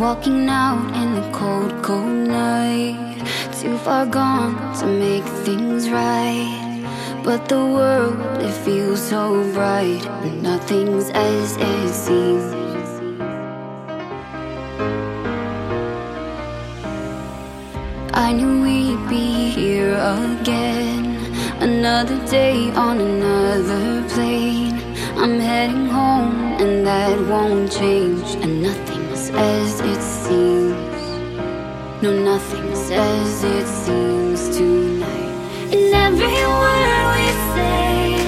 Walking out in the cold, cold night. Too far gone to make things right. But the world, it feels so bright. And nothing's as it seems. I knew we'd be here again. Another day on another plane. I'm heading home and that won't change. And as it seems. No, nothing's as it seems tonight. And every word we say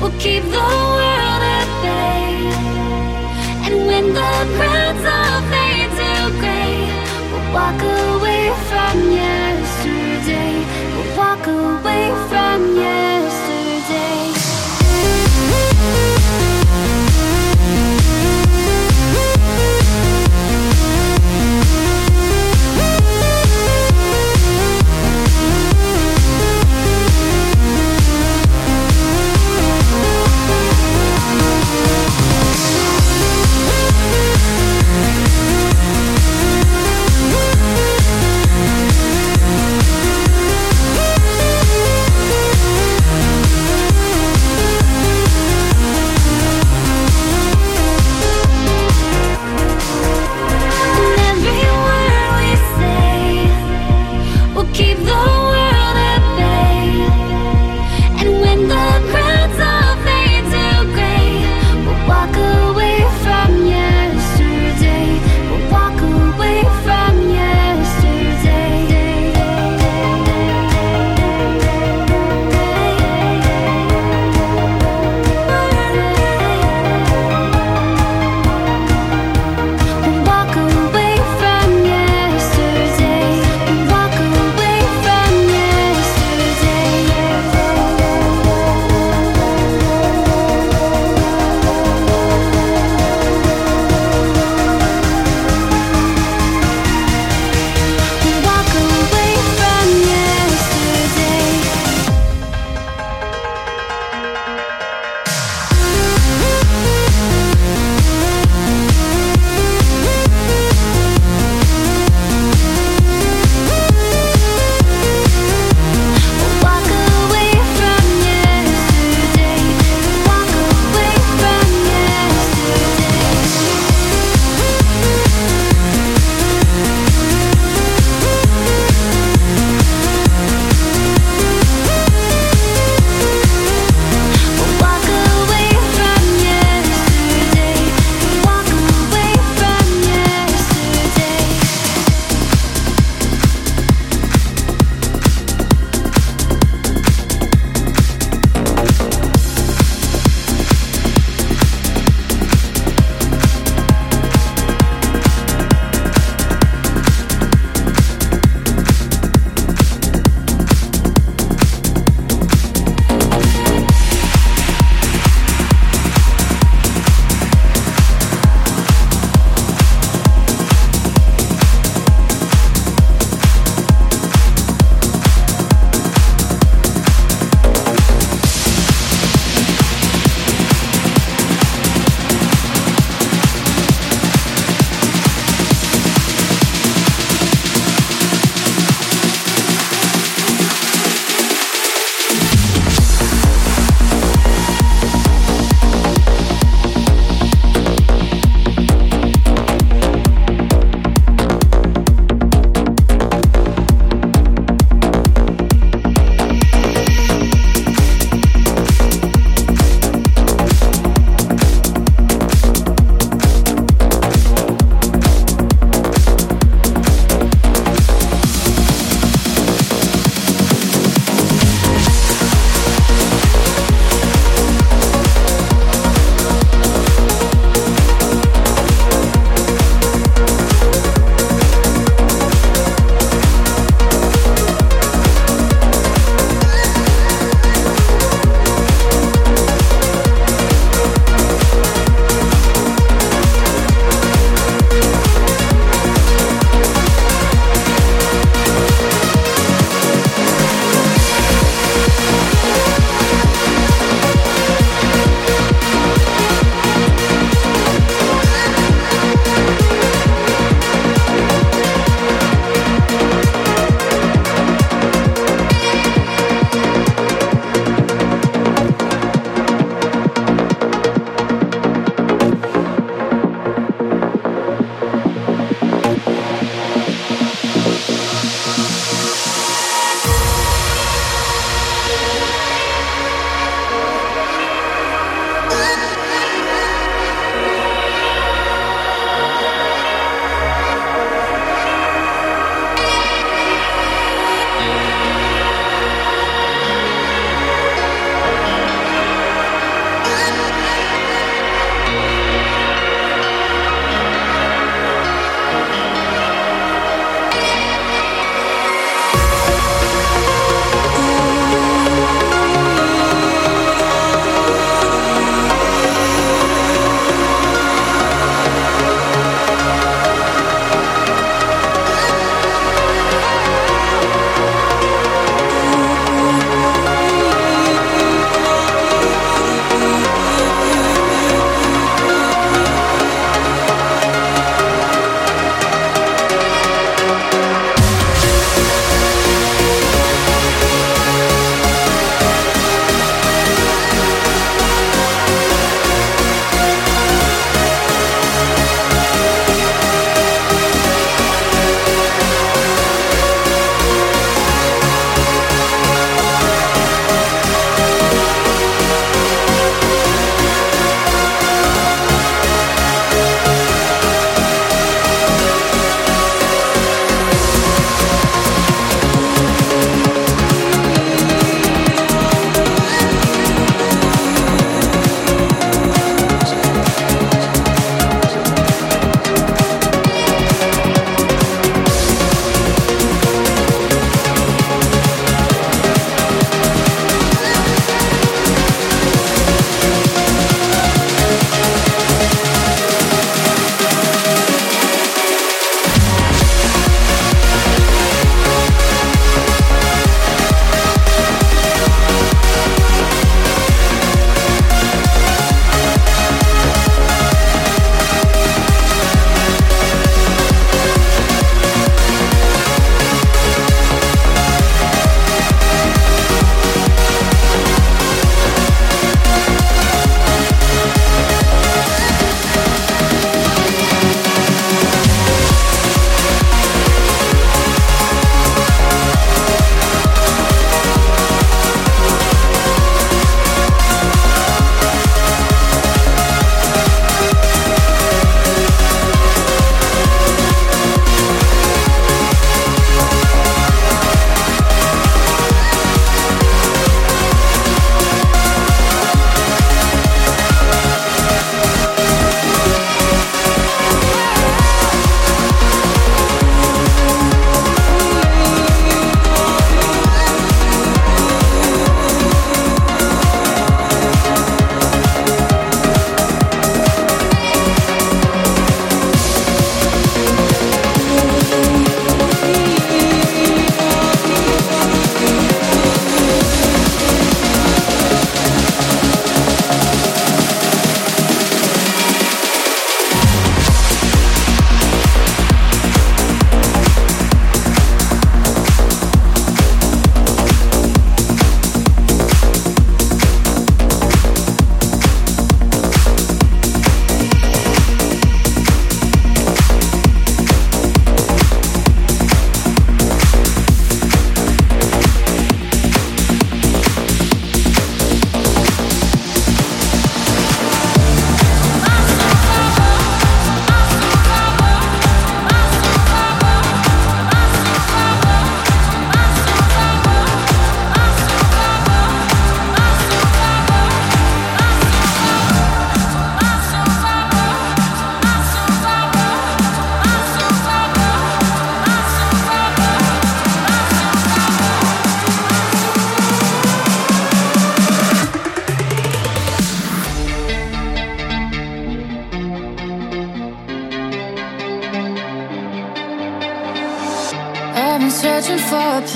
Will keep the world at bay. And when the crowds all fade to gray We'll walk away from yesterday. We'll walk away from yesterday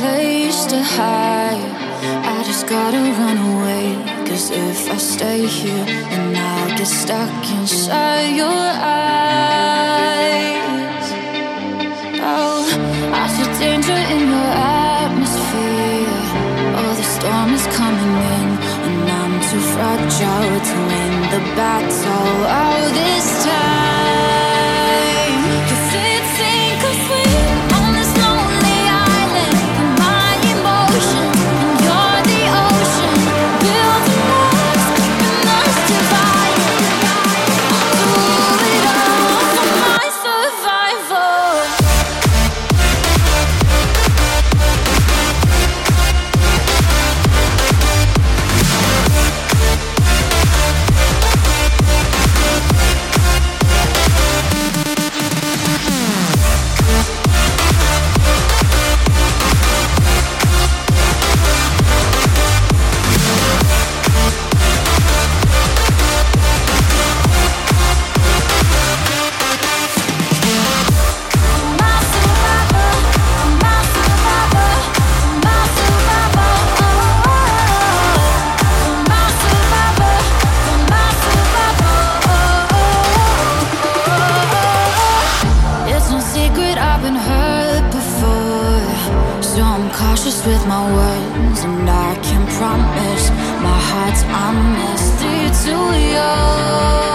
place to hide. I just gotta run away. Cause if I stay here, then I'll get stuck inside your eyes. Oh, I see danger in your atmosphere. Oh, the storm is coming in, and I'm too fragile cautious with my words And I can promise my heart's honest to yours.